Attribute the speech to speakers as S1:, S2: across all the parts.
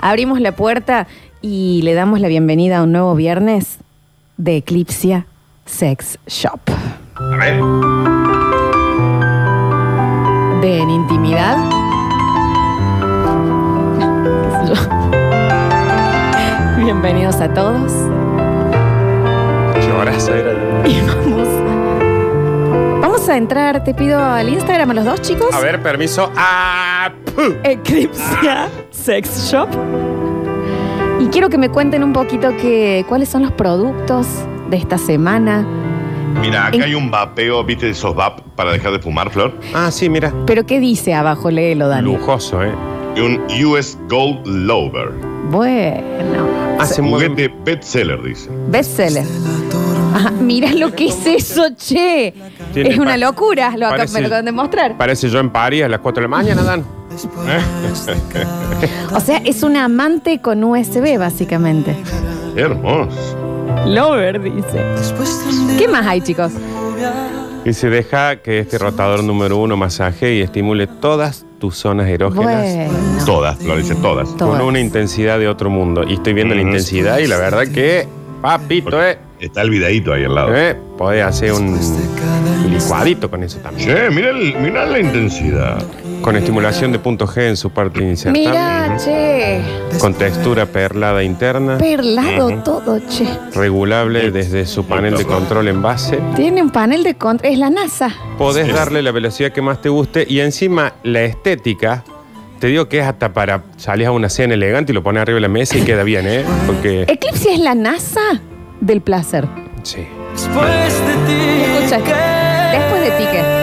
S1: Abrimos la puerta y le damos la bienvenida a un nuevo viernes de Eclipsia Sex Shop.
S2: A ver.
S1: De en intimidad. Bienvenidos a todos.
S2: Lloras.
S1: Y vamos. Vamos a entrar, te pido al Instagram a los dos chicos.
S2: A ver, permiso. ¡Ah!
S1: Eclipsia Sex Shop. Y quiero que me cuenten un poquito que, cuáles son los productos de esta semana.
S3: Mira, acá
S1: En-
S3: hay un vapeo, ¿viste esos vap para dejar de fumar, Flor?
S2: Ah, sí, mira.
S1: Pero ¿qué dice abajo? Léelo, Dani.
S2: Lujoso, ¿eh?
S3: Y un US Gold Lover.
S1: Bueno.
S2: Ah, se mueve.
S3: Juguete bestseller, dice.
S1: Bestseller. Ajá, mira lo que es eso, che.
S2: Tiene
S1: es una
S2: pa-
S1: locura. Lo acá-
S2: parece-
S1: me lo acaban de mostrar.
S2: Parece yo en París a las 4 de la mañana, Dan.
S1: O sea, es un amante con USB, básicamente.
S3: Hermoso.
S1: Lover, dice. ¿Qué más hay, chicos?
S2: Y se deja que este rotador número uno masaje y estimule todas tus zonas erógenas
S1: Bueno.
S3: Todas, Flor dice todas.
S1: To-
S2: con una intensidad de otro mundo. Y estoy viendo la
S3: Mm.
S2: intensidad y la verdad que, papito, ¿eh?
S3: Está el videíto ahí al lado.
S2: ¿eh? Podés hacer un licuadito con eso también.
S3: Che, mira, el- mira la intensidad.
S2: Con estimulación de punto G en su parte insertable.
S1: Mira, che.
S2: Con textura perlada interna.
S1: Perlado todo, che.
S2: regulable desde su panel de control en base.
S1: Tiene un panel de control. Es la NASA.
S2: Podés
S3: Sí.
S2: darle la velocidad que más te guste y encima la estética. Te digo que es hasta para salir a una cena elegante y lo pones arriba de la mesa y queda bien, ¿eh? Porque.
S1: Eclipse es la NASA del placer.
S2: Sí.
S4: Después de ti.
S1: Escucha. Después de ti, ¿qué?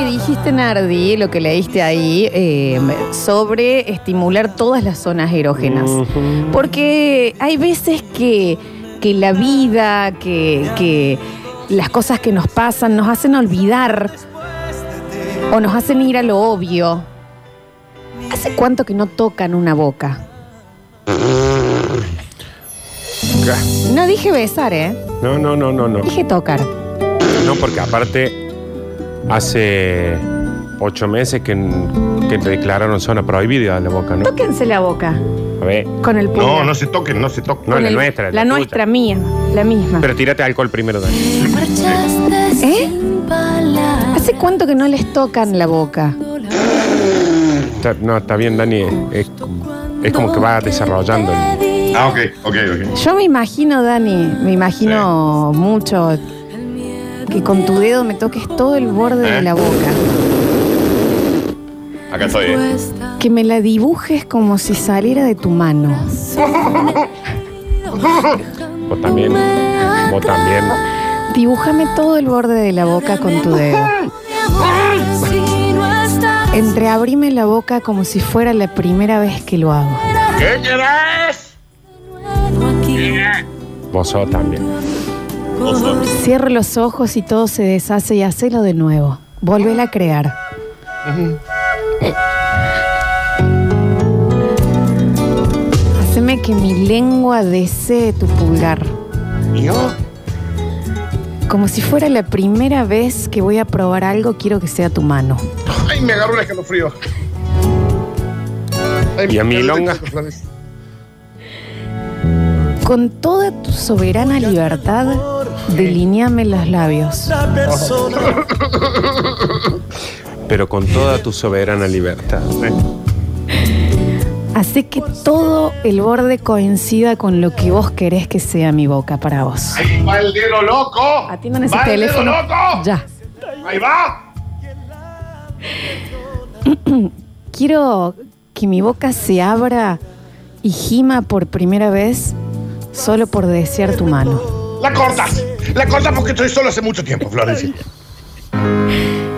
S1: Que dijiste, Nardi, lo que leíste ahí, eh, sobre estimular todas las zonas erógenas.
S2: Ujú.
S1: Porque hay veces que, que la vida, que, que las cosas que nos pasan nos hacen olvidar o nos hacen ir a lo obvio. ¿Hace cuánto que no tocan una boca? No dije besar, ¿eh?
S2: No, no, no, no, no.
S1: Dije tocar.
S2: No, porque aparte hace ocho meses que, que te declararon zona prohibida de la boca, ¿no?
S1: Tóquense la boca
S2: A ver.
S1: con el pulgar.
S3: No, no se toquen, no se toquen.
S2: No,
S1: Con
S2: la
S1: el-
S2: nuestra,
S1: La,
S2: la tuya.
S1: nuestra, mía, la misma.
S2: Pero tírate alcohol primero, Dani.
S1: ¿Eh? ¿Hace cuánto que no les tocan la boca?
S2: Está- no, está bien, Dani. Es, es como que va desarrollando. el-
S3: Ah, ok, ok, ok.
S1: Yo me imagino, Dani, me imagino mucho que con tu dedo me toques todo el borde de
S3: ¿Eh?
S1: la boca.
S3: Acá estoy. eh.
S1: Que me la dibujes como si saliera de tu mano.
S2: Vos también. Vos también.
S1: Dibújame todo el borde de la boca con tu dedo. Entreabrime la boca como si fuera la primera vez que lo hago.
S3: ¿Qué querés?
S2: Vos sos también.
S1: Cierro los ojos y todo se deshace y hacelo de nuevo. Volvela a crear. Haceme que mi lengua desee tu pulgar.
S3: ¿Yo?
S1: Como si fuera la primera vez que voy a probar algo, quiero que sea tu mano.
S3: Ay, me agarró el escalofrío. Ay,
S2: ¿Y a mi longa?
S1: Con toda tu soberana libertad, delineame los labios.
S4: La persona.
S2: Pero con toda tu soberana libertad.
S1: Hace que todo el borde coincida con lo que vos querés que sea mi boca para vos.
S3: ¡Ahí va el dedo loco!
S1: Atiendan ese
S3: ¡Va el dedo
S1: teléfono.
S3: loco!
S1: Ya.
S3: ¡Ahí va!
S1: Quiero que mi boca se abra y gima por primera vez solo por desear tu mano.
S3: ¡La cortas! ¡La cortas porque estoy solo hace mucho tiempo, Florencia!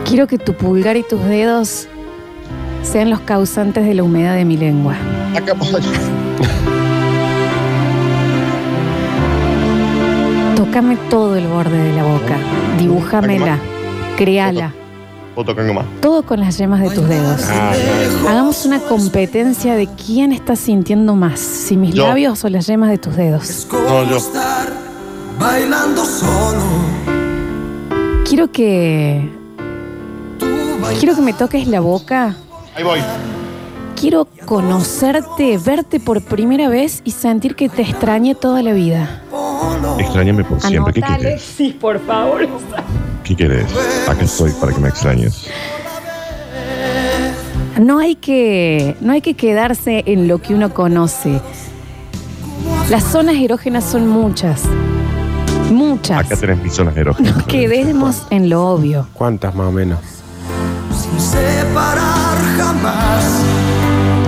S1: Quiero que tu pulgar y tus dedos sean los causantes de la humedad de mi lengua.
S3: Acá
S1: Tócame todo el borde de la boca. Dibújamela. Créala.
S3: ¿Puedo tocar algo más?
S1: Todo con las yemas de tus dedos.
S2: Ah,
S1: Hagamos una competencia de quién está sintiendo más, si mis
S3: Yo.
S1: labios o las yemas de tus dedos.
S3: No, yo.
S4: Bailando solo.
S1: Quiero que quiero que me toques la boca
S3: Ahí voy.
S1: Quiero conocerte, verte por primera vez y sentir que te extrañé toda la vida.
S5: Extrañame por siempre. ¿Qué
S1: Anota,
S5: quieres?
S1: Alexis, por favor.
S5: ¿Qué quieres? Acá estoy para que me extrañes.
S1: No hay que, no hay que quedarse en lo que uno conoce. Las zonas erógenas son muchas. Muchas.
S5: Acá tenés mis zonas erógenas.
S1: Nos quedemos en lo obvio.
S2: ¿Cuántas más o menos?
S4: sin separar jamás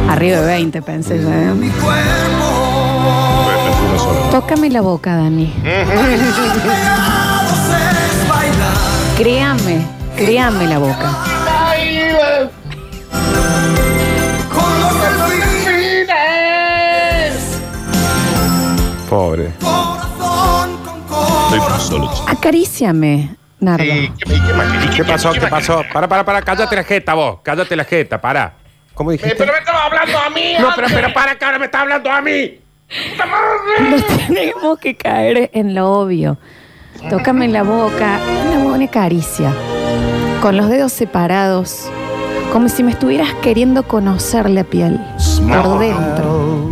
S1: Arriba de 20, pensé yo. ¿eh?
S4: mi cuerpo.
S1: Tócame la boca, Dani. Créame, créame la boca.
S2: Pobre.
S5: Estoy solo.
S1: Acaríciame, Nardo.
S3: ¿Y qué, y qué más? ¿Y
S2: ¿Qué pasó? ¿Qué pasó? Para, para, para. Cállate la jeta vos. Cállate la jeta. Para. ¿Cómo
S3: Eh,
S2: dijiste?
S3: pero me estaba hablando a mí.
S2: No, pero, pero para que ahora me está hablando a mí.
S1: Nos tenemos que caer en lo obvio. Tócame la boca, una buena caricia. Con los dedos separados. Como si me estuvieras queriendo conocer la piel. Por dentro.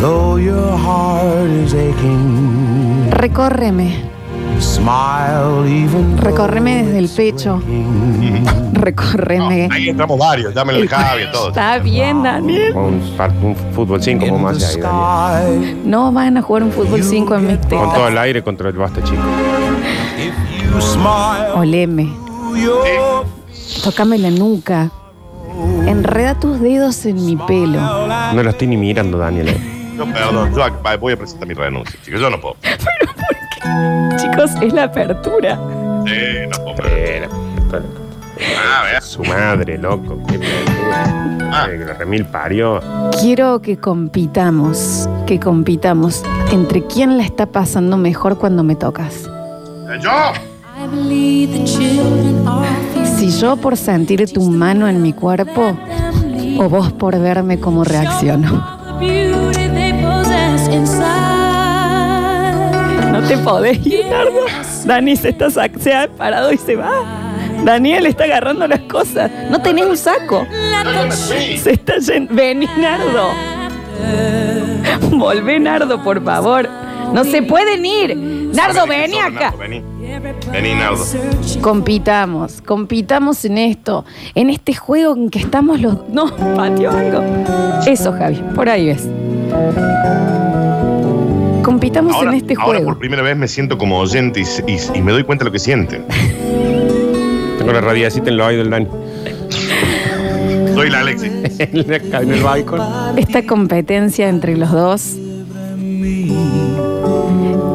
S4: Though your heart is aching,
S1: Recórreme.
S4: smile even.
S1: Recórreme desde el pecho. Recórreme.
S3: Ahí entramos varios. Dame el Javi y todo.
S1: Está bien, Daniel.
S2: Un, un fútbol 5, como más ahí, Daniel.
S1: No van a jugar un fútbol 5 en mis
S2: Con
S1: tetas.
S2: todo el aire contra el basta chico.
S1: Oleme. Tócame la nuca. Enreda tus dedos en mi pelo.
S2: No lo estoy ni mirando, Daniel.
S3: Yo, perdón, yo ac- voy a presentar mi renuncia, chicos. Yo no puedo.
S1: Chicos, es la apertura.
S3: Sí, no puedo.
S2: Espera, espera.
S3: Ah, vea.
S2: Su madre, loco. Qué pelotudo.
S3: Ah.
S2: Eh, que la remil parió.
S1: Quiero que compitamos, que compitamos entre quién la está pasando mejor cuando me tocas.
S3: Eh, Yo.
S6: I believe the children are
S1: Si yo por sentir tu mano en mi cuerpo o vos por verme cómo reacciono. Te podés ir, Nardo. Dani se, está sac- se ha parado y se va. Daniel está agarrando las cosas. No tenés un saco. Se está yendo. Vení, Nardo. Volvé, Nardo, por favor. No se pueden ir. Nardo, vení acá.
S3: Vení. Vení, Nardo.
S1: Compitamos, compitamos en esto, en este juego en que estamos los. No, patio algo. Eso, Javi, por ahí ves. Compitamos
S3: Ahora,
S1: en este
S3: ahora
S1: juego.
S3: por primera vez me siento como oyente y, y- y me doy cuenta de lo que sienten.
S2: Tengo la radiacita en los oídos del Dani.
S3: Soy la Alexis.
S2: en el balcón.
S1: Esta competencia entre los dos.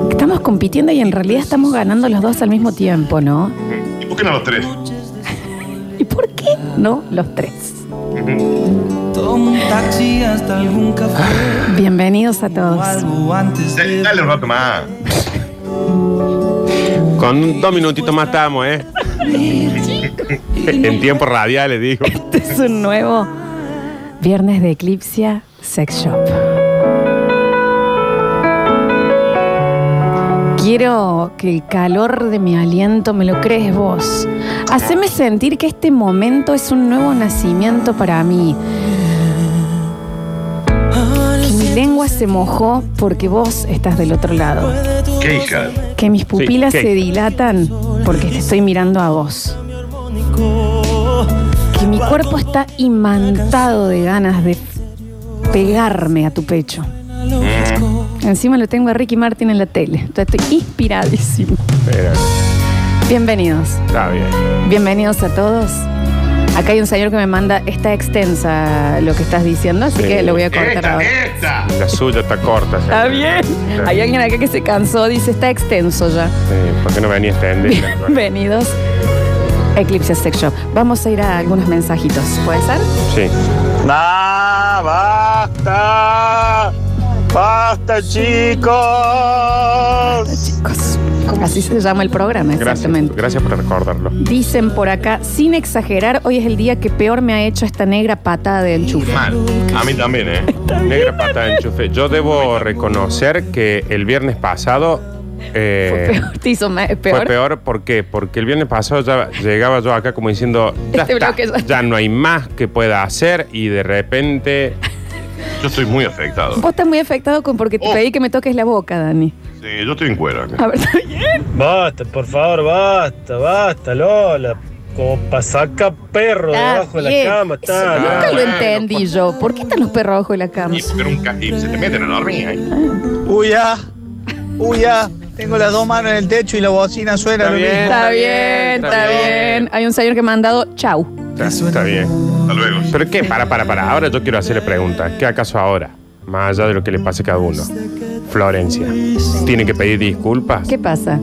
S1: Estamos compitiendo y en realidad estamos ganando los dos al mismo tiempo, ¿no?
S3: ¿Y por qué no los tres?
S1: ¿Y por qué no los tres?
S4: Toma un taxi hasta algún café
S1: Bienvenidos a todos.
S4: algo antes
S3: Dale,
S4: de
S3: dale un rato más.
S2: Con dos minutitos más estamos, ¿eh? en tiempo radial, le digo.
S1: Este es un nuevo Viernes de Eclipsia Sex Shop. Quiero que el calor de mi aliento me lo crees vos. Haceme sentir que este momento es un nuevo nacimiento para mí. Lengua se mojó porque vos estás del otro lado.
S3: ¿Qué hija?
S1: Que mis pupilas
S2: ¿qué?
S1: se dilatan porque te estoy mirando a vos. Que mi cuerpo está imantado de ganas de pegarme a tu pecho. Encima lo tengo a Ricky Martin en la tele. Entonces estoy inspiradísimo.
S2: Pero,
S1: Bienvenidos.
S2: está bien.
S1: Bienvenidos a todos. Acá hay un señor que me manda, está extensa lo que estás diciendo, así
S2: Sí.
S1: que lo voy a cortar
S3: Esta,
S1: ahora.
S3: esta.
S2: La suya está corta.
S1: Está bien. Hay alguien acá que se cansó, dice, está extenso ya.
S2: Sí, ¿Por qué no venía a extender?
S1: Bienvenidos. Eclipse Sex Shop. Vamos a ir a algunos mensajitos. ¿Puede ser?
S2: Sí.
S7: ¡Ah, basta! ¡Basta, chicos!
S1: Así se llama el programa, exactamente.
S2: Gracias por recordarlo.
S1: Dicen por acá, sin exagerar, hoy es el día que peor me ha hecho esta negra patada de enchufe.
S3: Mal. A mí también, ¿eh?
S2: Negra pata de enchufe. Yo debo reconocer que el viernes pasado eh,
S1: Fue peor, te hizo más,
S2: Fue
S1: peor.
S2: peor, ¿por qué? Porque el viernes pasado ya llegaba yo acá como diciendo, ya
S1: Este
S2: está,
S1: ya-
S2: ya no hay más que pueda hacer y de repente
S3: Yo estoy muy afectado.
S1: Vos estás muy afectado con porque te
S3: Oh.
S1: pedí que me toques la boca, Dani.
S3: Sí, yo estoy en cuero acá.
S1: A ver, ¿está bien?
S8: Basta, por favor, basta, basta, Lola. Como para sacar perro
S1: Está
S8: debajo de
S1: bien.
S8: la cama,
S1: Eso
S8: está.
S1: nunca
S2: Ah,
S1: lo
S2: bueno,
S1: entendí yo. ¿Por qué están los perros abajo de la cama?
S3: Y, pero un ca- y se te meten a dormir ahí.
S9: Uya, uya. Tengo las dos manos en el techo y la bocina suena.
S2: Está
S9: lo
S2: bien.
S9: mismo.
S1: Está
S2: Está
S1: bien,
S2: bien,
S1: está
S2: está
S1: bien.
S2: bien.
S1: Hay un señor que me ha mandado chau.
S2: está, está bien.
S3: Hasta luego.
S2: ¿Pero qué? Para, para, para. Ahora yo quiero hacerle pregunta. ¿Qué acaso ahora? Más allá de lo que le pase a cada uno. Florencia, ¿tiene que pedir disculpas
S1: ¿Qué pasa?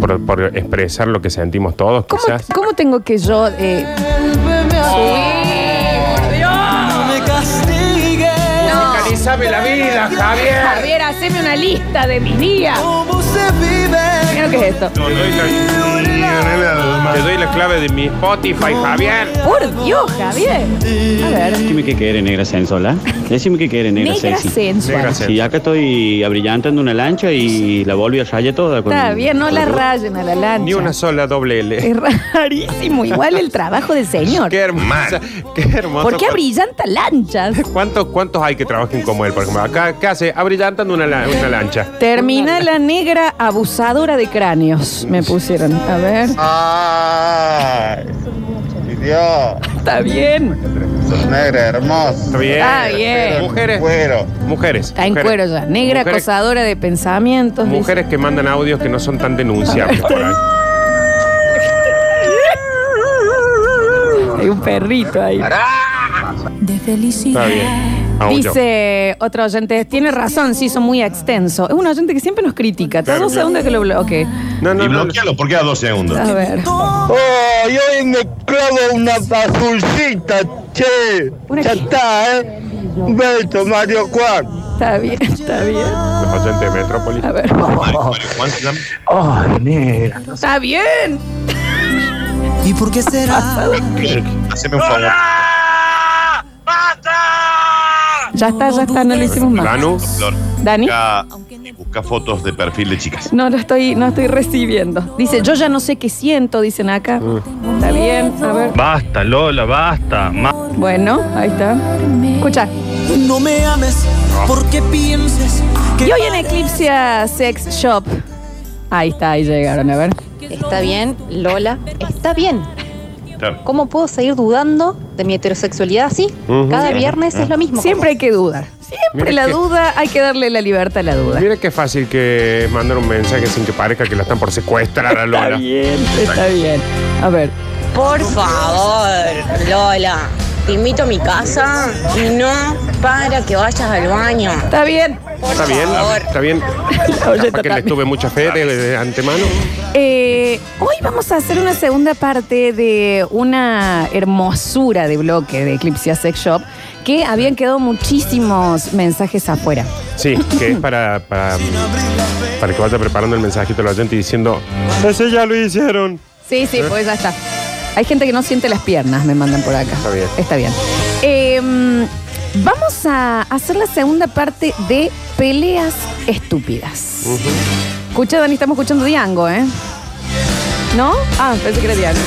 S2: por, por expresar lo que sentimos todos,
S1: ¿Cómo,
S2: quizás?
S1: cómo tengo que yo... eh,
S4: No me castigues.
S1: No.
S2: sabe la vida, Javier!
S1: Javier, haceme una lista de mis días.
S4: ¿Cómo se vive?
S1: Que es esto.
S2: Te doy la, te doy la clave de mi Spotify, Javier.
S1: Por Dios, Javier. A ver.
S10: Decime qué quieres, negra sensual, Decime qué quieres, negra,
S1: Negra
S10: sexy.
S1: sensual.
S2: Negra
S10: Sí, acá estoy abrillantando una lancha y la volví a rayar toda. con-
S1: Está bien, no la rayen a la lancha.
S2: Ni una sola doble L.
S1: Es rarísimo, igual el trabajo del señor.
S2: Qué hermosa, qué hermoso.
S1: ¿Por qué abrillanta lanchas?
S2: ¿Cuántos, ¿Cuántos hay que trabajen como él? Por ejemplo, acá, ¿qué hace? Abrillantando una, la- una lancha.
S1: Termina la negra abusadora de cráneos, me pusieron. A ver,
S9: Ay, Dios,
S1: está bien.
S9: sos negra hermosa.
S2: Está bien.
S1: Está bien.
S2: Mujeres.
S9: Cuero.
S2: Mujeres.
S1: Está en
S2: mujeres.
S1: cuero ya. Negra
S2: Mujeres-
S1: acosadora de pensamientos. dice.
S2: Mujeres que mandan audios que no son tan denunciables por ahí.
S1: Hay un perrito ahí.
S6: de felicidad.
S2: Está bien.
S1: Dice otro oyente, tiene razón, sí, son muy extenso. Es un oyente que siempre nos critica. Todos
S2: Claro,
S1: dos
S2: claro.
S1: segundos que lo bloquee.
S2: No, no,
S3: Y
S2: no.
S3: bloquealo porque a dos segundos.
S1: A ver.
S9: Oh, y hoy me clavo una azulcita, che.
S1: ¿Una
S9: ya
S1: qué?
S9: está, ¿eh? Un beso, Mario Juan.
S1: Está bien, está bien.
S2: Los oyentes de Metrópolis.
S1: A ver.
S3: Mario, Mario Juan se llama.
S9: Ay, negra.
S1: Está bien.
S4: ¿Y por qué será?
S3: Haceme un favor.
S1: Ya está, ya está, no lo hicimos más.
S2: Danu.
S3: Flor.
S1: Dani.
S3: Busca, busca fotos de perfil de chicas.
S1: No lo estoy, no estoy recibiendo. Dice, yo ya no sé qué siento, dicen acá. Está bien, a ver.
S8: Basta, Lola, basta. Ma-
S1: Bueno, ahí está. Escucha.
S4: No me ames porque pienses que
S1: Y hoy en Eclipse Sex Shop. Ahí está, ahí llegaron, a ver.
S11: Está bien, Lola, está bien.
S3: Claro.
S11: ¿Cómo puedo seguir dudando de mi heterosexualidad así?
S2: Ujú.
S11: Cada viernes es lo mismo.
S1: Siempre hay que dudar. Siempre
S2: Mira
S1: la
S2: que-
S1: duda, hay que darle la libertad a la duda.
S2: Mira qué fácil que mandar un mensaje sin que parezca que la están por secuestrar a
S1: Está
S2: Lola.
S1: bien, está bien. A ver.
S11: Por favor, Lola, te invito a mi casa y no para que vayas al baño.
S1: Está bien.
S2: Está bien, está bien. Capaz que le tuve mucha fe de, de antemano.
S1: Eh, hoy vamos a hacer una segunda parte de una hermosura de bloque de Eclipse Sex Shop que habían quedado muchísimos mensajes afuera.
S2: Sí, que es para, para, para que vaya preparando el mensajito a la gente y diciendo, ese ya lo hicieron.
S1: Sí, sí, pues ya está. Hay gente que no siente las piernas, me mandan por acá.
S2: Está bien.
S1: Está bien. Eh, vamos a hacer la segunda parte de peleas estúpidas. Escucha, Dani, estamos escuchando Diango, ¿eh? ¿No? Ah, pensé que era Diango.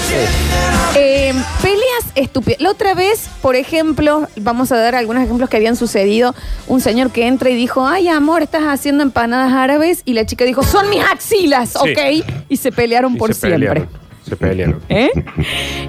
S1: Eh, peleas estúpidas. La otra vez, por ejemplo, vamos a dar algunos ejemplos que habían sucedido. Un señor que entra y dijo, ay, amor, estás haciendo empanadas árabes. Y la chica dijo, son mis axilas,
S2: Sí.
S1: ¿ok? Y se pelearon
S2: Y
S1: por
S2: se
S1: siempre.
S2: pelearon. Se pelearon.
S1: ¿Eh?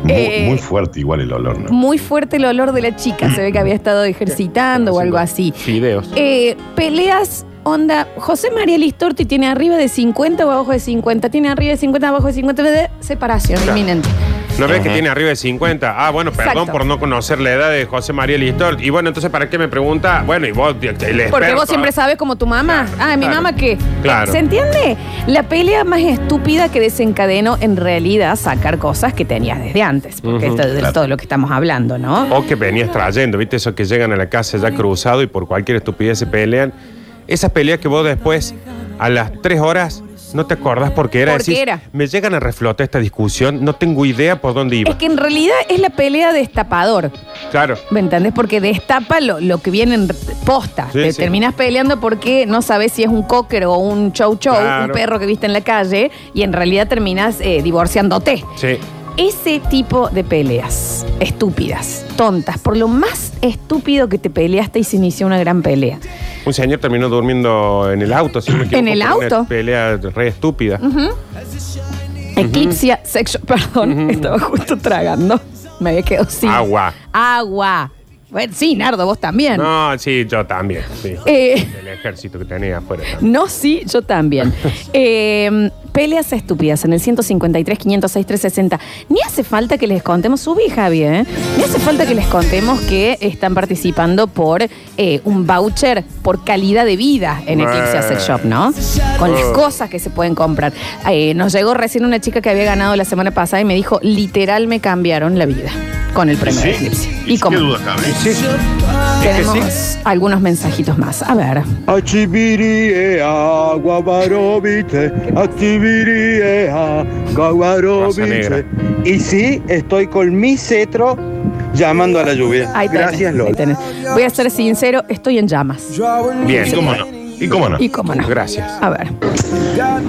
S3: Muy,
S1: Eh,
S3: muy fuerte igual el olor, ¿no?
S1: Muy fuerte el olor de la chica. Se ve que había estado ejercitando o algo así.
S2: Fideos.
S1: Eh, peleas, onda. José María Listorti tiene arriba de 50 o abajo de 50. Tiene arriba de 50 abajo de 50 de separación
S2: Claro.
S1: inminente.
S2: ¿No ves que tiene arriba de 50? Ah, bueno, perdón
S1: Exacto.
S2: por no conocer la edad de José María Listor. Y bueno, entonces, ¿para qué me pregunta? Bueno, y vos, el experto.
S1: Porque vos siempre sabes como tu mamá.
S2: Claro,
S1: ah, mi
S2: claro.
S1: mamá qué.
S2: Claro.
S1: ¿Se entiende? La pelea más estúpida que desencadenó en realidad sacar cosas que tenías desde antes. Porque esto es todo lo que estamos hablando, ¿no?
S2: O que venías trayendo, ¿viste? Esos que llegan a la casa ya cruzado y por cualquier estupidez se pelean. Esas peleas que vos después a las tres horas no te acordás por qué era.
S1: ¿Por qué
S2: Decís,
S1: era?
S2: Me llegan a reflotar esta discusión, no tengo idea por dónde iba.
S1: Es que en realidad es la pelea destapador.
S2: Claro.
S1: ¿Me entendés? Porque destapa lo, lo que viene en posta.
S2: Sí,
S1: Te
S2: sí.
S1: terminas peleando porque no sabes si es un cocker o un chow chow,
S2: Claro.
S1: un perro que viste en la calle, y en realidad terminas eh, divorciándote.
S2: Sí.
S1: Ese tipo de peleas estúpidas, tontas, por lo más estúpido que te peleaste y se inició una gran pelea.
S2: Un señor terminó durmiendo en el auto, si no me equivoco,
S1: ¿En el
S2: una
S1: auto?
S2: pelea re estúpida.
S1: Ujú. Eclipsia sexual. Perdón, estaba justo tragando. Me había quedado sin.
S2: Agua.
S1: Agua. Bueno, sí, Nardo, vos también.
S2: No, sí, yo también. Sí,
S1: Eh.
S2: El ejército que tenía afuera. también.
S1: No, sí, yo también. Eh, peleas estúpidas en el 153, 506, 360. Ni hace falta que les contemos, subí Javi, ¿eh? Ni hace falta que les contemos que están participando por eh, un voucher por calidad de vida en Eclipse Sex Shop, ¿no? Con las
S2: Oh.
S1: cosas que se pueden comprar. Eh, nos llegó recién una chica que había ganado la semana pasada y me dijo, literal me cambiaron la vida con el premio de Eclipse. Y como
S3: ¿Qué duda cabe?
S2: Sí, sí.
S1: tenemos algunos mensajitos más. A ver.
S7: Y sí, estoy con mi cetro llamando a la lluvia.
S1: Ahí tenés,
S7: Gracias,
S1: ahí
S7: Lola.
S1: tenés. Voy a ser sincero, estoy en llamas.
S2: Bien.
S3: ¿Y cómo no? ¿Y cómo no?
S1: ¿Y cómo no?
S2: Gracias.
S1: A ver.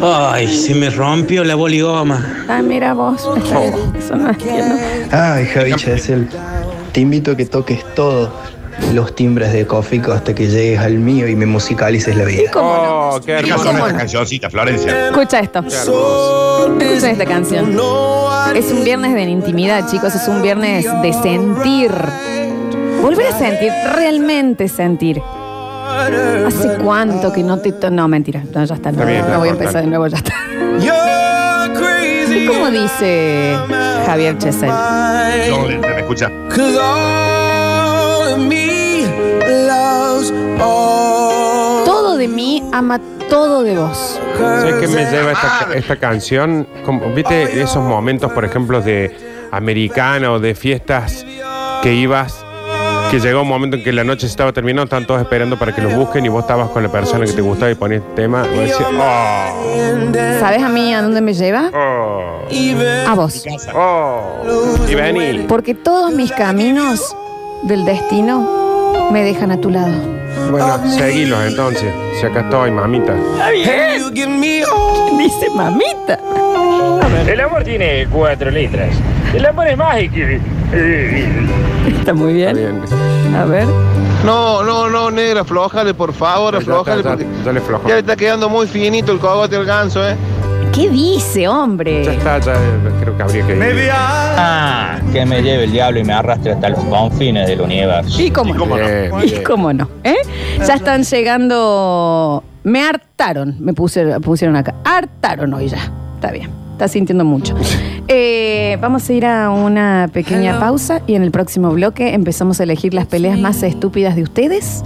S10: Ay, se me rompió la boligoma.
S1: Ah, mira vos. Está bien. Eso no entiendo.
S12: Ay, Javi Chesel, te invito a que toques todos los timbres de Cofico hasta que llegues al mío y me musicalices la vida.
S1: ¿Cómo no?
S2: Oh, qué
S1: ¿Cómo
S3: esta
S1: no?
S3: cancioncita, Florencia.
S1: Escucha esto. Escucha esta canción. Es un viernes de intimidad, chicos. Es un viernes de sentir. Volver a sentir, realmente sentir. ¿Hace cuánto que no te... to- No, mentira. No, ya está. No,
S2: Está bien,
S1: no voy a empezar de nuevo, ya está. ¿Y cómo dice Javier Chesel?
S3: No, se me escucha.
S1: Todo de mí ama todo de vos.
S2: ¿Sabes qué me lleva esta, esta canción? Como, ¿Viste esos momentos, por ejemplo, de americana o de fiestas que ibas, que llegó un momento en que la noche se estaba terminando, estaban todos esperando para que los busquen y vos estabas con la persona que te gustaba y ponías el tema? Y decías, oh,
S1: ¿Sabes a mí a dónde me lleva?
S2: oh,
S1: A vos.
S2: oh. Y vení.
S1: Porque todos mis caminos del destino me dejan a tu lado.
S2: Bueno, seguilos entonces. Si acá estoy, mamita.
S1: Dice mamita.
S8: El amor tiene cuatro letras. El amor es mágico.
S1: Está muy
S2: Está
S1: bien. A ver.
S9: No, no, no, negra, aflójale, por favor,
S2: Ya está, ya-
S9: porque
S2: ya le
S9: ya le está quedando muy finito el cogote al ganso, ¿eh?
S1: ¿Qué dice, hombre?
S2: Ya está, ya creo que habría que ir.
S10: Ah, que me lleve el diablo y me arrastre hasta los confines del universo.
S1: ¿Y cómo, no?
S2: Bien,
S1: ¿Y cómo no? ¿Eh? Ya están llegando. Me hartaron, me pusieron acá. Hartaron hoy ya. Está bien. Está sintiendo mucho. Eh, vamos a ir a una pequeña pausa y en el próximo bloque empezamos a elegir las peleas más estúpidas de ustedes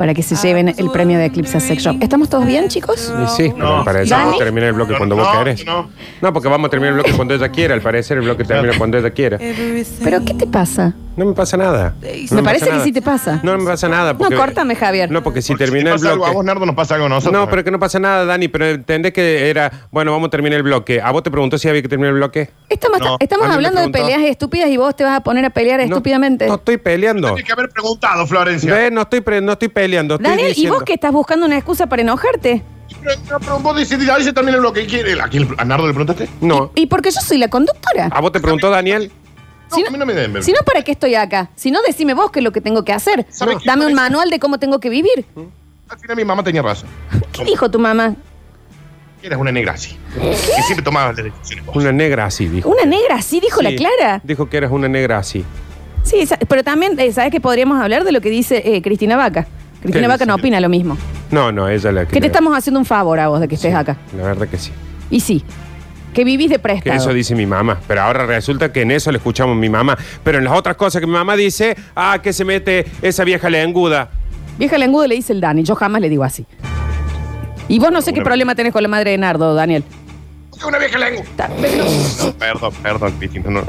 S1: para que se lleven el premio de Eclipse Sex Shop. ¿Estamos todos bien, chicos?
S2: Y sí, pero al parecer
S1: ¿Dani?
S2: vamos a terminar el bloque cuando vos
S3: no,
S2: querés.
S3: no.
S2: No, porque vamos a terminar el bloque cuando ella quiera. Al parecer el bloque termina cuando ella quiera.
S1: ¿Pero qué te pasa?
S2: No me pasa nada. No
S1: me parece que
S2: nada.
S1: sí te pasa.
S2: No me pasa nada.
S1: No, córtame, Javier.
S2: No, porque si
S3: Porque
S2: termina
S3: te
S2: el
S3: pasa algo a
S2: bloque.
S3: vos, Nardo, nos pasa algo a nosotros.
S2: No, pero que no pasa nada, Dani, pero entendés que era, bueno, vamos a terminar el bloque. ¿A vos te preguntó si había que terminar el bloque?
S1: Estamos,
S3: No,
S2: a
S1: hablando de peleas estúpidas y vos te vas a poner a pelear
S2: No,
S1: estúpidamente.
S2: No estoy peleando.
S3: Tienes que haber preguntado, Florencia.
S2: Ve, no estoy, no estoy peleando. Estoy
S1: Daniel, ¿y vos que estás buscando una excusa para enojarte?
S3: Vos decidís, ahí se termina lo que quiere. ¿A, quién, ¿A Nardo le preguntaste?
S2: No.
S1: ¿Y porque yo soy la conductora?
S2: ¿A vos te preguntó Daniel?
S3: No,
S1: Si
S3: a mí no me den.
S1: Si no, ¿para qué estoy acá? Si no, decime vi qué es lo que tengo que hacer.
S3: ¿Sabe qué,
S1: Dame un manual de cómo tengo que vivir.
S3: Al final mi mamá tenía razón.
S1: ¿Qué dijo tu mamá?
S3: Eras una negra así. Que siempre tomabas las decisiones vos.
S2: Una negra así, dijo.
S1: Una negra, así dijo la
S2: Sí,
S1: Clara.
S2: Dijo que eras una negra así.
S1: Sí, sa- pero también, eh, ¿sabes que podríamos hablar de lo que dice eh, Cristina Vaca? Cristina
S2: ¿Qué
S1: Vaca no
S2: dice?
S1: opina lo mismo.
S2: No, no, ella la
S1: Que te estamos haciendo un favor a vos de que estés acá.
S2: La verdad que sí.
S1: Y sí, que vivís de
S2: Que
S1: préstamo.
S2: eso dice mi mamá. Pero ahora resulta que en eso le escuchamos a mi mamá. Pero en las otras cosas que mi mamá dice, ah, que se mete esa vieja lenguda.
S1: Vieja lenguda le dice el Dani, yo jamás le digo así. Y vos no sé qué problema tenés con la madre de Nardo, Daniel.
S3: Una vieja
S1: pero-
S3: No, perdón, perdón, Cristina. No.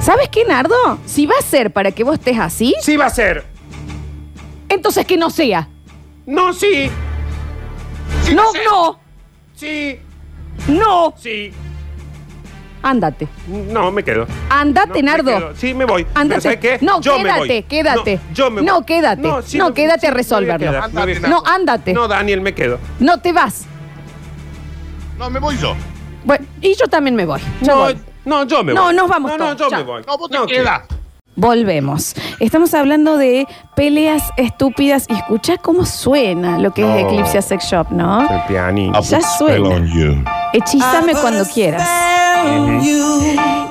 S1: ¿Sabes qué, Nardo? Si va a ser para que vos estés así,
S2: Sí va a ser.
S1: entonces que no sea.
S2: No, sí.
S3: Sí,
S1: no, no,
S2: Sí,
S1: no.
S2: sí.
S1: Ándate.
S2: No, me quedo.
S1: Andate,
S2: No, me
S1: Nardo.
S2: quedo. Sí, me voy.
S1: Ándate.
S2: Pero ¿sabes qué?
S1: No,
S2: Yo me
S1: quédate,
S2: voy.
S1: quédate.
S2: No, yo me
S1: No,
S2: voy.
S1: quédate.
S2: sí,
S1: No,
S2: me-
S1: quédate
S2: sí,
S1: a
S2: me voy
S1: resolverlo.
S2: quedar, me voy a quedar.
S1: No, ándate.
S2: No, Daniel, me quedo.
S1: No te vas.
S3: No, me voy yo.
S1: Bueno, y yo también me voy. Yo
S2: No,
S1: voy.
S2: no, yo me
S1: No,
S2: voy.
S1: nos vamos
S2: No, no,
S1: todos.
S2: yo
S1: Chao.
S2: me voy.
S3: No, vos te
S2: No,
S3: quedas.
S1: Volvemos. Estamos hablando de peleas estúpidas y escucha cómo suena lo que
S2: No.
S1: es Eclipse Sex Shop, ¿no?
S2: El pianito.
S1: Ya
S5: Spell
S1: suena.
S5: on you.
S1: Hechízame cuando quieras.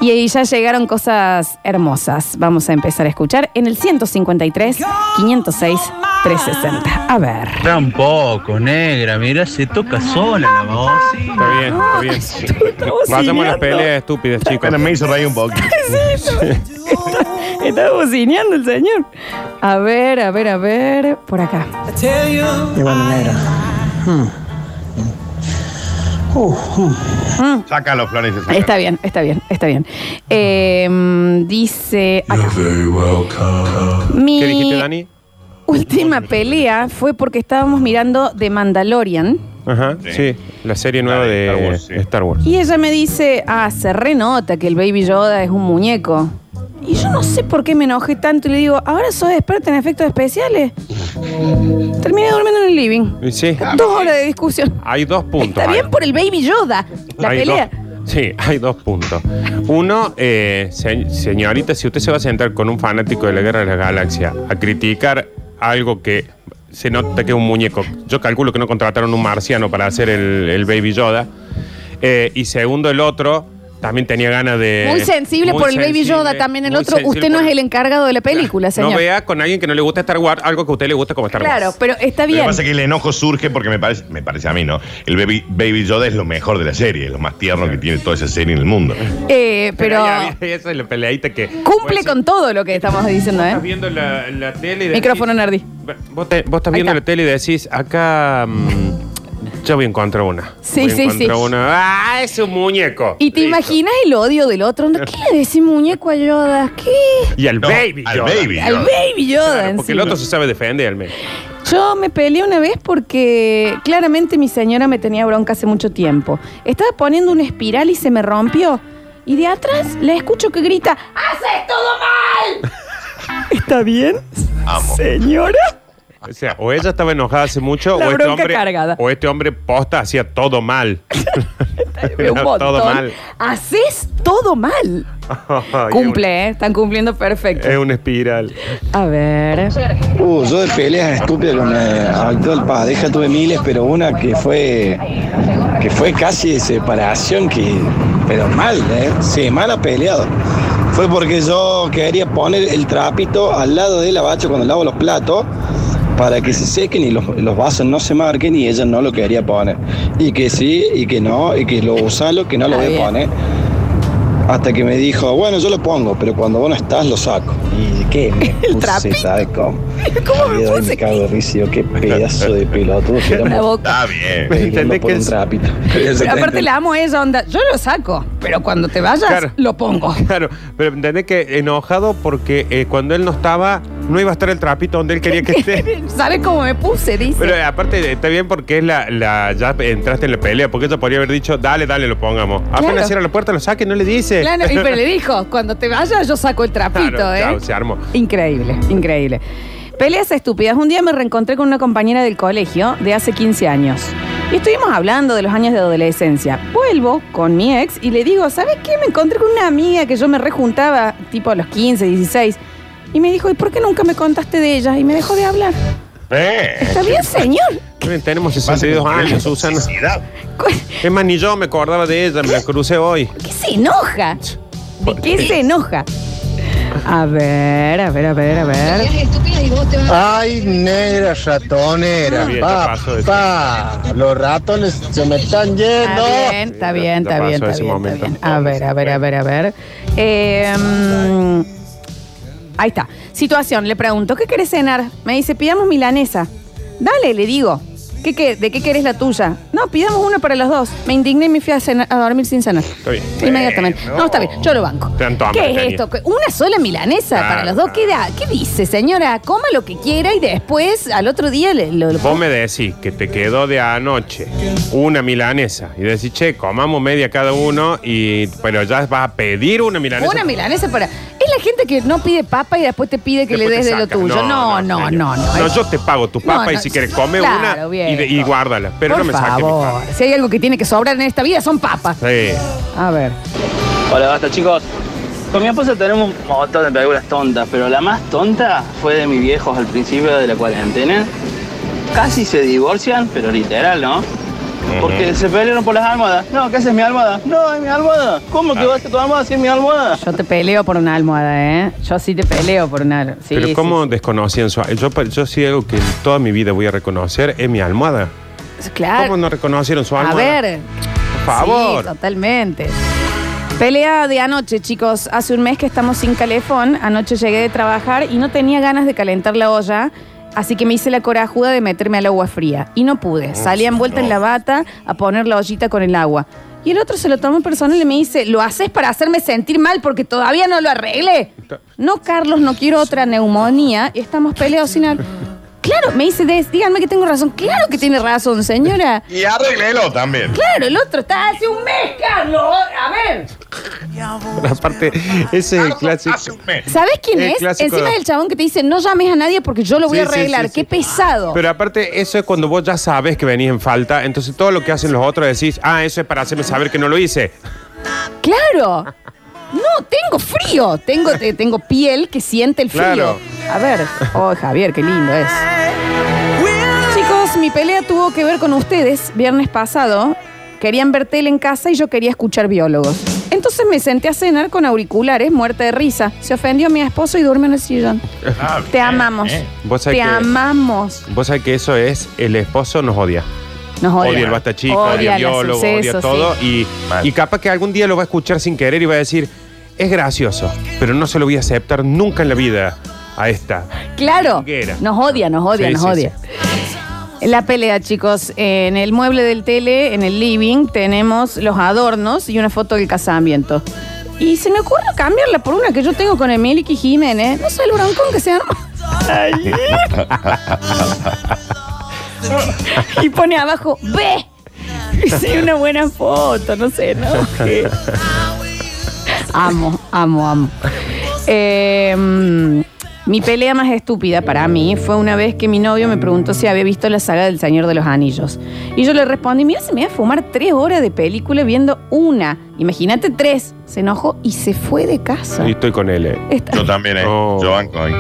S1: Y ahí ya llegaron cosas hermosas. Vamos a empezar a escuchar en el 153 506 360. A ver.
S9: Tampoco, negra, mira, se toca sola la voz.
S2: Está bien, está bien. Vayamos a las peleas estúpidas, chicos.
S5: Pero me hizo reír un poco.
S1: Está bocineando el señor. A ver, a ver, a ver. Por acá.
S12: Y bueno, negra.
S3: Sácalo, Florencia. sácalo.
S1: Está bien, está bien, está bien. Eh, mm, dice acá. Mi
S2: ¿Qué dijiste, Dani?
S1: última pelea fue porque estábamos mirando The Mandalorian
S2: Ajá, sí. La serie nueva
S3: La de
S2: de
S3: Star Wars, sí.
S2: Star Wars.
S1: y ella me dice, ah, se renota que el Baby Yoda es un muñeco. Y yo no sé por qué me enojé tanto y le digo, ahora sos experta en efectos especiales. Terminé durmiendo en el living.
S2: Sí,
S1: Dos horas de discusión.
S2: hay dos puntos.
S1: Está bien por el Baby Yoda, la
S2: Hay
S1: pelea.
S2: dos- sí, hay dos puntos. Uno, eh, se- señorita, si usted se va a sentar con un fanático de la Guerra de las Galaxias a criticar algo que se nota que es un muñeco, yo calculo que no contrataron un marciano para hacer el, el Baby Yoda. Eh, y segundo, el otro también tenía ganas de...
S1: Muy sensible
S2: muy
S1: por el Baby
S2: sensible,
S1: Yoda también el
S2: muy
S1: otro.
S2: sensible
S1: Usted no
S2: por
S1: es el encargado de la película, señor.
S2: No vea con alguien que no le gusta Star Wars algo que a usted le gusta como Star Wars.
S1: Claro, pero está
S3: Lo que
S1: bien.
S3: pasa es que el enojo surge porque me parece, me parece a mí, ¿no? El Baby, Baby Yoda es lo mejor de la serie, es lo más tierno que tiene toda esa serie en el mundo.
S1: Eh, pero
S2: había- esa es la peleadita que...
S1: cumple
S2: Pues,
S1: con todo lo que estamos diciendo,
S2: Estás
S1: ¿eh?
S2: viendo la, la tele y decís-
S1: Micrófono Nardi.
S2: Vos, te- vos estás
S1: Ahí
S2: viendo
S1: está.
S2: la tele y decís, acá mm, yo voy a encontrar una.
S1: Sí,
S2: Voy a
S1: sí,
S2: encontrar
S1: sí.
S2: una. ¡Ah, es un muñeco!
S1: Y te
S2: Listo.
S1: imaginas el odio del otro. ¿no? ¿Qué le decís muñeco a Yoda? ¿Qué?
S2: Y al
S3: No,
S2: baby
S3: al
S2: Yoda.
S3: Baby
S1: Al. Baby Yoda.
S2: Claro, porque el
S1: encima.
S2: otro se sabe defender al menos.
S1: Yo me peleé una vez porque claramente mi señora me tenía bronca hace mucho tiempo. Estaba poniendo una espiral y se me rompió. Y de atrás le escucho que grita, ¡Haces todo mal! ¿Está bien?
S3: Amo.
S1: Señora.
S2: O sea, o ella estaba enojada hace mucho,
S1: La
S2: o este,
S1: bronca
S2: hombre,
S1: cargada.
S2: o este hombre posta hacía todo mal.
S1: Un
S2: Era
S1: montón.
S2: todo mal.
S1: Haces todo mal.
S2: Ay,
S1: Cumple, ¿eh? Están cumpliendo perfecto.
S2: Es una espiral.
S1: A ver.
S12: Uh, yo de peleas estúpidas con la actual pareja tuve miles, pero una que fue que fue casi de separación, que pero mal, ¿eh? Sí, mal peleado. Fue porque yo quería poner el trapito al lado de la bacha cuando lavo los platos para que se sequen y los, los vasos no se marquen y ella no lo quería poner. Y que sí, y que no, y que lo usalo, que no lo voy a poner. Hasta que me dijo, bueno, yo lo pongo, pero cuando vos no estás, lo saco. ¿Y qué? Me
S1: El
S12: puse. ¿sabes cómo?
S1: ¿Cómo me puse?
S12: me cago de risa, yo, qué pedazo de pelotudo que
S1: boca.
S3: Está bien.
S2: ¿Entendés
S12: peleando por
S2: que
S12: un
S2: es-
S12: trapito.
S1: Pero aparte la amo a ella, onda. Yo lo saco, pero cuando te vayas,
S2: Claro.
S1: lo pongo.
S2: Claro, pero entendés que enojado porque eh, cuando él no estaba, no iba a estar el trapito donde él quería que esté.
S1: ¿Sabes cómo me puse? Dice.
S2: Pero eh, aparte está bien porque es la, la ya entraste en la pelea, porque ella podría haber dicho, dale, dale, lo pongamos. Apenas cierra la puerta, lo saque, no le dice.
S1: Claro, y pero le dijo, cuando te vayas yo saco el trapito,
S2: Claro,
S1: ¿eh?
S2: chao, se armó.
S1: Increíble, increíble. Peleas estúpidas. Un día me reencontré con una compañera del colegio de hace 15 años. Y estuvimos hablando de los años de adolescencia. Vuelvo con mi ex y le digo, ¿sabes qué? Me encontré con una amiga que yo me rejuntaba tipo a los 15, 16. Y me dijo, ¿y por qué nunca me contaste de ella? Y me dejó de hablar.
S3: Eh.
S1: ¿Está bien, señor?
S2: Tenemos
S3: Pasa
S2: 62
S3: con
S2: años, Susana.
S3: necesidad.
S1: ¿Cu-
S2: Es más, ni yo me acordaba de ella, me la crucé hoy.
S1: ¿Qué se enoja? ¿De qué se enoja? A ver, a ver, a ver, a ver.
S9: Ay, negra ratonera.
S2: Bien, ya pasó eso.
S9: Pa, los ratones se me están yendo.
S1: Está bien, está bien,
S2: Ya
S1: está bien,
S2: pasó
S1: está
S2: ese
S1: bien,
S2: momento.
S1: está bien. A ver, a ver, a ver, a ver. Eh, mm, ahí está. Situación, le pregunto, ¿qué querés cenar? Me dice, pidamos milanesa. Dale, le digo. ¿Qué, qué, ¿De qué querés la tuya? No, pidamos una para los dos. Me indigné y me fui a, cenar- a dormir sin cenar.
S2: Está bien.
S1: Inmediatamente.
S2: Bueno.
S1: No, está bien, yo lo banco.
S2: Tanto hambre
S1: ¿Qué es
S2: tenía.
S1: esto? ¿Una sola milanesa
S2: Claro,
S1: para los dos? ¿Qué, da? ¿Qué dice, señora? Coma lo que quiera y después al otro día le- lo, lo-
S2: Vos me decís que te quedó de anoche una milanesa y decís, che, comamos media cada uno, y pero ya vas a pedir una milanesa.
S1: Una milanesa para. Gente que no pide papa y después te pide que
S2: Después
S1: le des
S2: te
S1: de lo tuyo. No, no, no,
S2: señor.
S1: no.
S2: No, yo te pago tu papa
S1: No,
S2: y
S1: no,
S2: si quieres come
S1: claro,
S2: una y, de- y
S1: viejo.
S2: guárdala. Pero
S1: Por
S2: no me saques mi
S1: favor.
S2: papa.
S1: Si hay algo que tiene que sobrar en esta vida son papas.
S2: Sí.
S1: A ver.
S13: Hola, basta chicos. Con mi esposa tenemos un montón de películas tontas, pero la más tonta fue de mis viejos al principio de la cuarentena. Casi se divorcian, pero literal, ¿no? Porque se pelearon por las almohadas. No, ¿qué haces mi almohada? No, es mi almohada. ¿Cómo que vas a tu almohada si es mi almohada?
S1: Yo te peleo por una almohada, ¿eh? Yo sí te peleo por una almohada. Sí,
S2: Pero
S1: sí,
S2: ¿cómo desconocían su yo, yo sí algo que toda mi vida voy a reconocer es mi almohada.
S1: sí. Claro.
S2: ¿Cómo no reconocieron su
S1: A
S2: almohada?
S1: ver.
S2: Por favor.
S1: Sí, totalmente. Pelea de anoche, chicos. Hace un mes que estamos sin calefón. Anoche llegué de trabajar y no tenía ganas de calentar la olla. Así que me hice la corajuda de meterme al agua fría. Y no pude. Salí envuelta en la bata a poner la ollita con el agua. Y el otro se lo tomó personal y me dice, ¿lo haces para hacerme sentir mal porque todavía no lo arreglé? No, Carlos, no quiero otra neumonía. Y estamos peleados sin... ar- Claro, me dice, Des, díganme que tengo razón. Claro que tiene razón, señora.
S3: Y arréglelo también.
S1: Claro, el otro está hace un mes, Carlos. A ver.
S2: Pero aparte, ese es el clásico.
S1: ¿Sabes quién
S2: El
S1: es?
S2: clásico
S1: Encima
S2: de-
S1: del chabón que te dice, no llames a nadie porque yo lo voy
S2: Sí,
S1: a arreglar.
S2: sí, sí.
S1: Qué pesado.
S2: Pero aparte, eso es cuando vos ya sabes que venís en falta, entonces todo lo que hacen los otros decís, ah, eso es para hacerme saber que no lo hice.
S1: Claro. No, tengo frío. Tengo, te- tengo piel que siente el frío.
S2: Claro.
S1: A ver. Oh, Javier, qué lindo es. Chicos, mi pelea tuvo que ver con ustedes. Viernes pasado querían ver tele en casa y yo quería escuchar biólogos. Entonces me senté a cenar con auriculares, muerta de risa. Se ofendió mi esposo y duerme en el sillón.
S3: Ah,
S1: Te amamos.
S2: Vos
S1: Te
S2: sabés que-
S1: amamos.
S2: Vos sabés que eso es, el esposo nos odia.
S1: Nos odia.
S2: Odia el basta chico,
S1: Odia
S2: odia, el
S1: los
S2: biólogo, odia
S1: sucesos,
S2: todo.
S1: sí.
S2: Y, y capaz que algún día lo va a escuchar sin querer y va a decir, es gracioso, pero no se lo voy a aceptar nunca en la vida a esta.
S1: Claro. Nos odia, nos odia,
S2: Sí,
S1: nos
S2: sí,
S1: odia. La pelea, chicos. En el mueble del tele, en el living, tenemos los adornos y una foto del casamiento. Y se me ocurre cambiarla por una que yo tengo con Emiliki Jiménez. No sé el broncón que se arma. y pone abajo, ve. Sí, una buena foto, no sé, ¿no? Amo, amo, amo. Eh, mm, mi pelea más estúpida para mí fue una vez que mi novio me preguntó si había visto la saga del Señor de los Anillos. Y yo le respondí, mira, se me va a fumar tres horas de película viendo una. Imagínate tres. Se enojó y se fue de casa.
S2: Y estoy con él. eh.
S1: Está-
S3: Yo también, ¿eh? Yo banco ahí.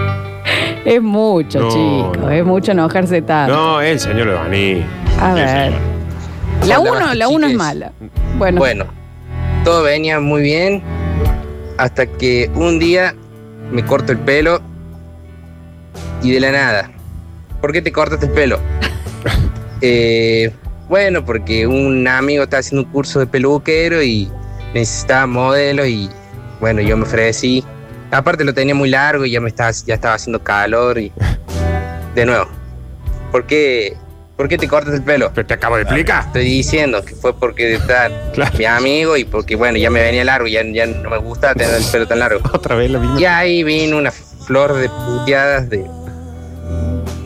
S1: Es mucho,
S2: No,
S1: chicos.
S2: no.
S1: Es mucho enojarse tanto.
S2: No, el señor de Baní.
S1: A ver. La
S14: Hola,
S1: uno, la uno es
S14: chiques.
S1: mala. Bueno.
S14: Bueno, todo venía muy bien hasta que un día me corto el pelo y de la nada. ¿Por qué te cortaste el pelo? Eh, bueno, porque un amigo estaba haciendo un curso de peluquero y necesitaba modelo y bueno, yo me ofrecí. Aparte lo tenía muy largo y ya me estaba, ya estaba haciendo calor y de nuevo. ¿Por qué, ¿Por qué te cortas el pelo?
S2: Pero te acabo de explicar.
S14: Estoy diciendo que fue porque está mi amigo y porque, bueno, ya me venía largo, ya, ya no me gusta tener el pelo tan largo.
S2: Otra vez la misma.
S14: Y ahí vino una flor de puteadas de.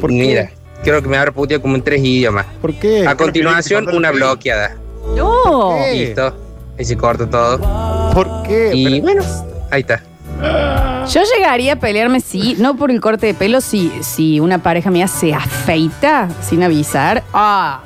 S14: Mira, creo que me habrá puteado como en tres idiomas.
S2: ¿Por qué?
S14: A continuación, una bloqueada.
S1: No.
S14: Listo. Y se corta todo.
S2: ¿Por qué?
S14: Y bueno, ahí está.
S1: Yo llegaría a pelearme, sí, no por el corte de pelo, si, si una pareja mía se afeita sin avisar. Ah,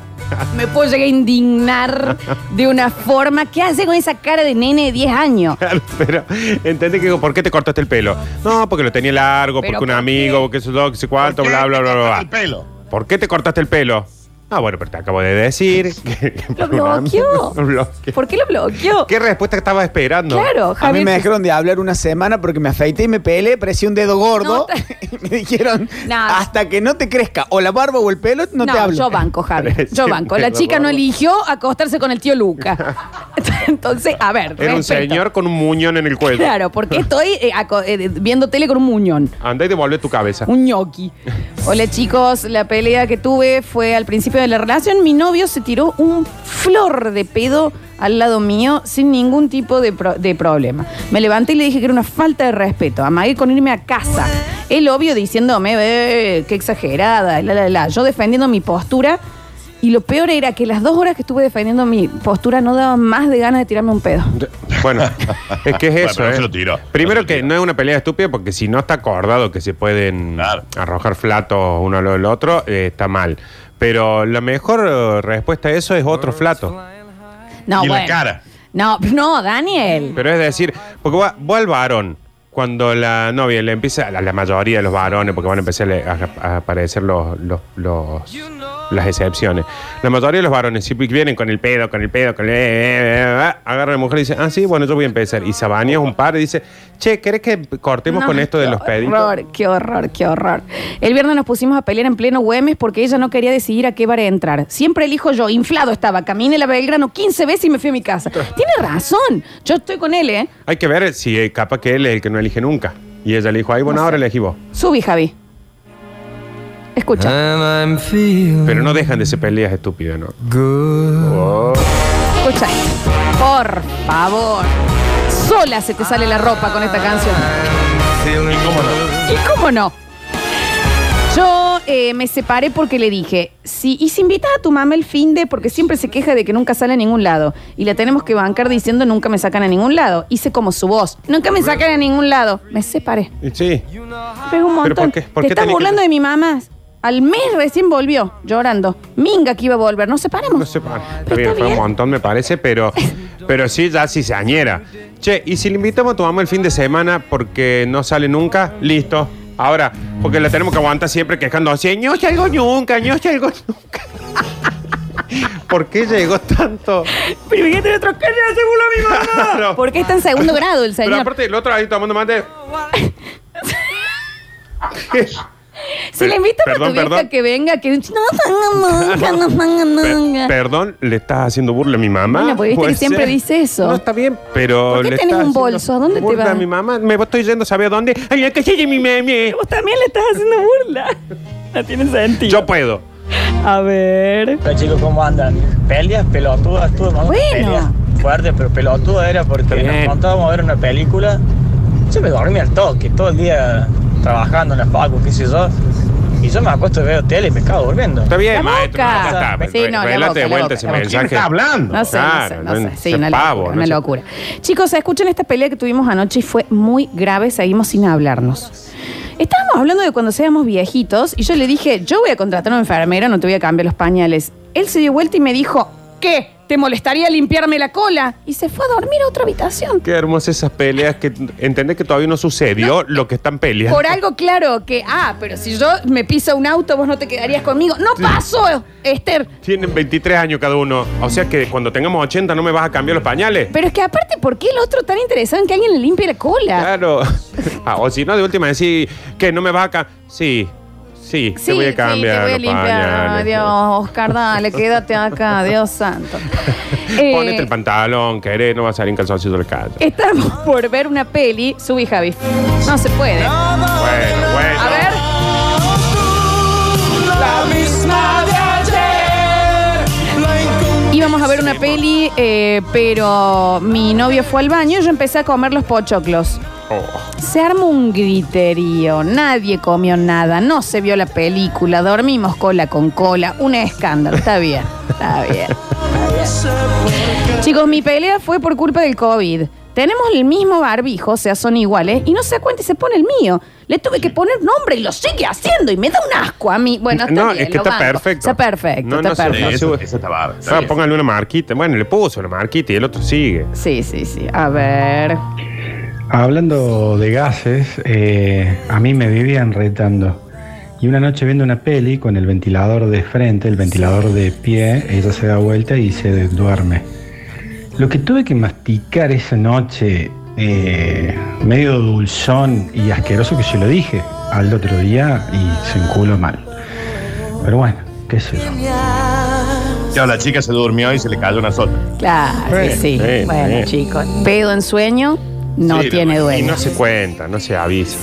S1: me puedo llegar a indignar de una forma. ¿Qué hace con esa cara de nene de 10 años?
S2: Claro, pero entendés que ¿por qué te cortaste el pelo? No, porque lo tenía largo,
S1: ¿Pero
S2: porque un
S1: por
S2: amigo, porque eso, que sé cuánto, bla, bla, bla, bla, bla.
S3: El pelo.
S2: ¿Por qué te cortaste el pelo? Ah, bueno, pero te acabo de decir. que- que
S1: Lo bloqueó.
S2: Lo bloqueó.
S1: ¿Por qué lo bloqueó?
S2: ¿Qué respuesta estabas esperando?
S1: Claro,
S9: A mí
S1: Javier.
S9: me dejaron de hablar una semana porque me afeité y me peleé, parecía un dedo gordo. y me dijeron, hasta que no te crezca o la barba o el pelo, no,
S1: No,
S9: te hablo.
S1: yo banco, Javi. Yo banco. La chica no eligió acostarse con el tío Luca. Entonces, a ver.
S2: Era un señor con un muñón en el cuello.
S1: Claro, porque estoy eh, eh, viendo tele con un muñón.
S2: Anda y devuelve tu cabeza.
S1: Un ñoqui. Hola chicos, la pelea que tuve fue al principio de la relación. Mi novio se tiró un flor de pedo al lado mío sin ningún tipo de, pro- de problema. Me levanté y le dije que era una falta de respeto. Amagué con irme a casa. Él obvio diciéndome, "Eh, qué exagerada, la, la, la. Yo defendiendo mi postura. Y lo peor era que las dos horas que estuve defendiendo mi postura no daban más de ganas de tirarme un pedo.
S2: Bueno, es que es
S3: Bueno,
S2: eso.
S3: pero no
S2: ¿eh?
S3: se lo tiró.
S2: Primero que no es una pelea estúpida porque si no está acordado que se pueden arrojar flatos uno al otro, eh, está mal. Pero la mejor eh, respuesta a eso es otro flato.
S1: No,
S2: Y en la cara.
S1: No, no, Daniel.
S2: Pero es decir, porque vos, vos al varón, cuando la novia le empieza, a la mayoría de los varones, porque van a empezar a, a aparecer los, los, los- las excepciones, la mayoría de los varones, si vienen con el pedo, con el pedo, con el... agarra a la mujer y dice, ah, sí, bueno, yo voy a empezar. Y Sabania es un par y dice, che, ¿querés que cortemos
S1: No,
S2: con esto de
S1: qué
S2: los peditos?
S1: horror, qué horror, qué horror. El viernes nos pusimos a pelear en pleno Güemes porque ella no quería decidir a qué bar entrar. Siempre elijo yo, inflado estaba. Caminé la Belgrano 15 veces y me fui a mi casa. Tiene razón. Yo estoy con él, ¿eh?
S2: Hay que ver si eh, capaz que él es el que no elige nunca. Y ella le dijo, ay, bueno, ahora elegí vos.
S1: Subí, Javi. Escucha.
S2: Pero no dejan de ser peleas estúpidas, ¿no? Oh.
S1: Escucha. Por favor. Sola se te sale la ropa con esta canción.
S3: ¿Y cómo no?
S1: ¿Y cómo no? Yo eh, me separé porque le dije, si, y si invitas a tu mamá el fin de, porque siempre se queja de que nunca sale a ningún lado, y la tenemos que bancar diciendo nunca me sacan a ningún lado. Hice como su voz, nunca me sacan a ningún lado. Me separé.
S2: Sí.
S1: Pegó un
S2: ¿Pero
S1: montón.
S2: por qué? ¿Por
S1: Te
S2: qué
S1: estás
S2: tenés que-
S1: burlando de mi mamá. Al mes recién volvió, llorando. Minga que iba a volver. Nos separamos.
S2: No sé, está bien, fue un montón, me parece, pero, pero sí, ya cizañera. Che, y si le invitamos a tu mamá el fin de semana porque no sale nunca, listo. Ahora, porque la tenemos que aguantar siempre quejando, así, no salgo nunca, no salgo nunca. ¿Por qué llegó tanto?
S1: Pero fíjate otro que se burla mi mamá.
S2: Claro.
S1: Porque está en segundo grado el
S2: Pero
S1: señor.
S2: aparte, el otro ahí tomando mate.
S1: Si le invitas a
S2: Perdón,
S1: tu vieja
S2: perdón.
S1: que venga, que nunca.
S2: Perdón, ¿le estás haciendo burla a mi mamá?
S1: Bueno, porque viste
S2: Puede
S1: que siempre
S2: ser.
S1: dice eso.
S2: No, está bien, pero.
S1: ¿Por qué
S2: le
S1: tenés
S2: estás
S1: un
S2: haciendo
S1: bolso? ¿A dónde te
S2: burla
S1: vas?
S2: a mi mamá? Me estoy yendo, ¿sabe a dónde? A la casa de mi mami.
S1: Vos también le estás haciendo burla. No tiene sentido.
S2: Yo puedo.
S1: A ver.
S9: Hola chicos, ¿cómo andan? Peleas pelotudas, estuve mandando
S1: Bueno.
S9: peleas fuertes, pero pelotuda era porque
S2: Bien.
S9: nos montábamos a ver una película. Yo me dormí al toque, todo el día trabajando en la facu, qué sé yo. Y yo me acuesto y veo tele y me acabo durmiendo.
S2: Está bien,
S1: La
S2: maestro.
S1: boca.
S2: está.
S1: Sí, no, la
S2: Relate
S1: boca,
S2: de
S1: la
S2: vuelta
S1: boca,
S2: ese
S1: la boca.
S2: mensaje.
S3: ¿Quién está hablando?
S1: No sé,
S2: Claro,
S1: no sé, no sé. Sí,
S2: seas
S1: una
S2: pavo,
S1: locura,
S2: no
S1: una
S2: sé.
S1: locura. Chicos, escuchen esta pelea que tuvimos anoche y fue muy grave. Seguimos sin hablarnos. Estábamos hablando de cuando seamos viejitos y yo le dije, yo voy a contratar a una enfermera, no te voy a cambiar los pañales. Él se dio vuelta y me dijo, ¿qué? ¿Te molestaría limpiarme la cola? Y se fue a dormir a otra habitación.
S2: Qué hermosas esas peleas que entendés que todavía no sucedió lo que están peleando.
S1: Por algo claro que, ah, pero si yo me piso un auto, vos no te quedarías conmigo. No pasó, Esther.
S2: Tienen 23 años cada uno. O sea que cuando tengamos 80 no me vas a cambiar los pañales.
S1: Pero es que aparte, ¿por qué el otro tan interesado en que alguien le limpie la cola?
S2: Claro. Ah, o si no, de última decir que no me vas a cambiar. Sí, sí, te voy a cambiar
S1: te voy a limpiar.
S2: pañales.
S1: Dios, Oscar, dale, quédate acá, Dios santo. Eh,
S2: Ponete el pantalón, querés, no vas a salir en calzoncillo de la calle.
S1: Estamos por ver una peli, subí Javi. No se puede.
S2: Bueno, bueno.
S1: A ver.
S4: La misma de ayer.
S1: Íbamos a ver una peli, eh, pero mi novio fue al baño y yo empecé a comer los pochoclos.
S2: Oh.
S1: Se armó un griterío, nadie comió nada, no se vio la película, dormimos cola con cola, un escándalo, está bien, está bien. Chicos, mi pelea fue por culpa del COVID. Tenemos el mismo barbijo, o sea, son iguales, y no se da cuenta y se pone el mío. Le tuve que poner nombre y lo sigue haciendo y me da un asco a mí. Bueno, está
S2: No,
S1: bien,
S2: es que
S1: lo
S2: está
S1: banco.
S2: perfecto.
S1: Está perfecto,
S2: No,
S1: está
S2: no
S1: perfecto.
S2: no se-
S3: Eso, eso está bárbaro. está
S2: Ah,
S3: bien.
S2: pónganle una marquita. Bueno, le puso una marquita y el otro sigue.
S1: Sí, sí, sí. A ver.
S15: Hablando de gases, eh, a mí me vivían retando. Y una noche viendo una peli con el ventilador de frente, el ventilador de pie, ella se da vuelta y se duerme. Lo que tuve que masticar esa noche, eh, medio dulzón y asqueroso que se lo dije al otro día y se enculó mal. Pero bueno, qué sé yo.
S3: Claro, la chica se durmió y se le cayó una sola.
S1: Claro, sí,
S2: Sí,
S1: Bueno, chicos, pedo en sueño no
S2: Sí,
S1: tiene
S2: Y
S1: dueño.
S2: no se cuenta, no se avisa.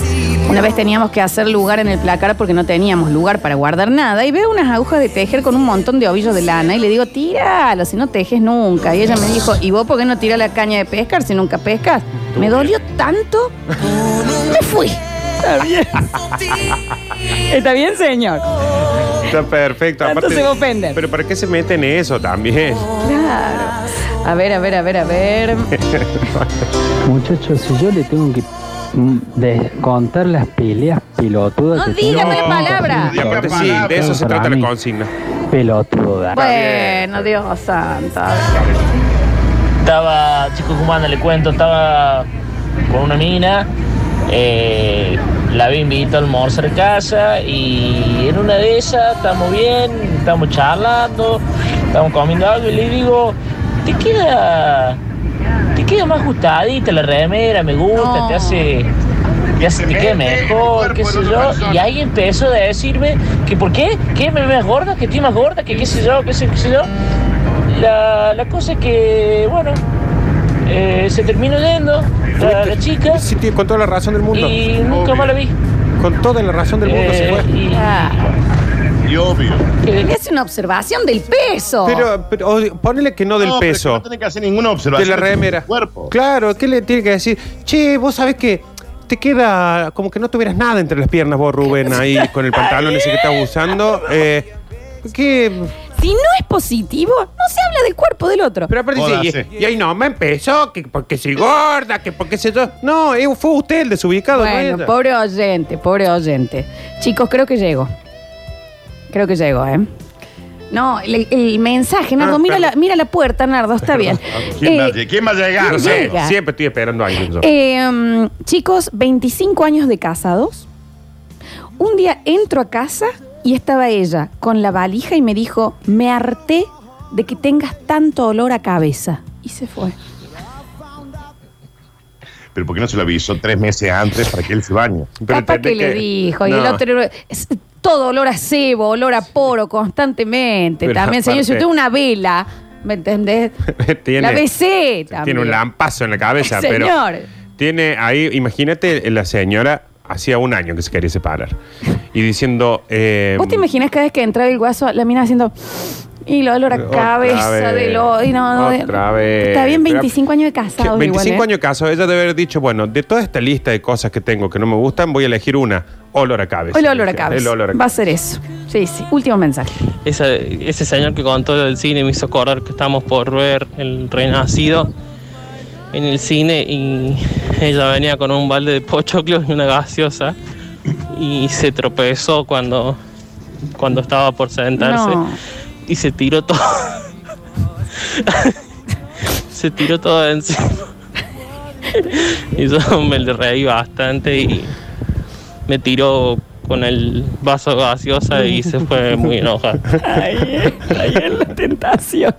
S1: Una vez teníamos que hacer lugar en el placar porque no teníamos lugar para guardar nada y veo unas agujas de tejer con un montón de ovillos de lana y le digo, tíralo, si no tejes nunca. Y ella me dijo, ¿y vos por qué no tiras la caña de pescar si nunca pescas? Me dolió tanto, me fui. Está bien. Está bien, señor.
S2: Está perfecto.
S1: Tanto se va a ofender.
S2: Pero ¿para qué se mete en eso también?
S1: Claro. A ver, a ver, a ver, a ver.
S16: Muchachos, si yo le tengo que mm, de- contar las peleas pelotudas
S1: No
S16: que
S1: diga
S16: tengo-
S1: mala palabra.
S2: Y aparte sí, de eso se trata la consigna.
S16: Pelotuda.
S1: Bueno, Dios santo.
S17: Estaba, chicos, Cumana, le cuento, estaba con una mina, eh, la había invitado a almorzar a casa y en una de esas estamos bien, estamos charlando, estamos comiendo algo y le digo, te queda, te queda más ajustadita la remera, me gusta, te hace, te hace, te queda mejor, qué sé yo. Y ahí empezó a decirme que por qué, que me ves gorda, que estoy más gorda, que qué sé yo, qué sé, qué sé yo. La, la cosa es que, bueno, eh, se terminó yendo la, la chica
S2: Sí, tiene- con toda la razón del mundo.
S17: y nunca más la vi.
S2: Con toda la razón del mundo se
S17: Eh,
S2: fue.
S17: y-
S3: Y obvio.
S1: Hace una observación del peso.
S2: Pero, pero o- ponele que no del
S3: No, pero
S2: peso.
S3: No tiene que hacer ninguna
S2: de
S3: observación.
S2: la
S3: su
S2: remera.
S3: Cuerpo.
S2: Claro, ¿qué le tiene que decir? Che, vos sabés que te queda como que no tuvieras nada entre las piernas vos, Rubén, ahí con el pantalón ese que estás usando. Eh, ¿Qué?
S1: Si no es positivo, no se habla del cuerpo del otro.
S2: Pero aparte
S3: Joda,
S2: dice,
S3: sí.
S2: y, y ahí no me empezó, que porque soy gorda, que porque sé yo. No, eh, fue usted el desubicado, no
S1: Bueno,
S2: ella.
S1: pobre oyente, pobre oyente. Chicos, creo que llego. Creo que llego, ¿eh? No, el, el mensaje, Nardo,
S2: Ah,
S1: mira, la, mira la puerta, Nardo, está bien.
S3: ¿Quién, va,
S1: Eh,
S3: a- quién va a llegar?
S1: Llega.
S2: siempre estoy esperando a alguien. yo.
S1: eh, mm, chicos, 25 años de casados. Un día entro a casa y estaba ella con la valija y me dijo, me harté de que tengas tanto olor a cabeza. Y se fue.
S3: Pero ¿por qué no se lo avisó tres meses antes para que él se bañe?
S2: Pero
S1: Capaz que le dijo. Y el otro, es todo olor a cebo, olor a poro constantemente.
S2: Pero
S1: también, señor, si usted una vela, ¿me entendés?
S2: tiene,
S1: la BC también.
S2: tiene un lampazo en la cabeza, pero
S1: Señor.
S2: tiene ahí, imagínate la señora hacía un año que se quería separar y diciendo eh,
S1: ¿Vos te imaginas cada vez que entraba el guaso, la mina haciendo... Y lo olor a cabeza
S2: vez,
S1: de lo... y no,
S2: otra vez.
S1: Está bien,
S2: Pero-
S1: 25 años de casado.
S2: 25
S1: igual, ¿eh?
S2: años de caso, ella debe haber dicho, bueno, de toda esta lista de cosas que tengo que no me gustan, voy a elegir una, olor a cabeza.
S1: El olor a
S2: El
S1: cabeza.
S2: olor a
S1: Va a ser eso. Sí, sí. Último mensaje.
S18: Ese, ese señor que contó lo del cine me hizo acordar que estamos por ver el Renacido en el cine y ella venía con un balde de pochoclos y una gaseosa y se tropezó cuando, cuando estaba por sentarse
S1: No.
S18: y se tiró todo. se tiró todo encima. y yo me le reí bastante y me tiró con el vaso gaseosa y se fue muy enojada.
S1: Ahí, ahí es la tentación.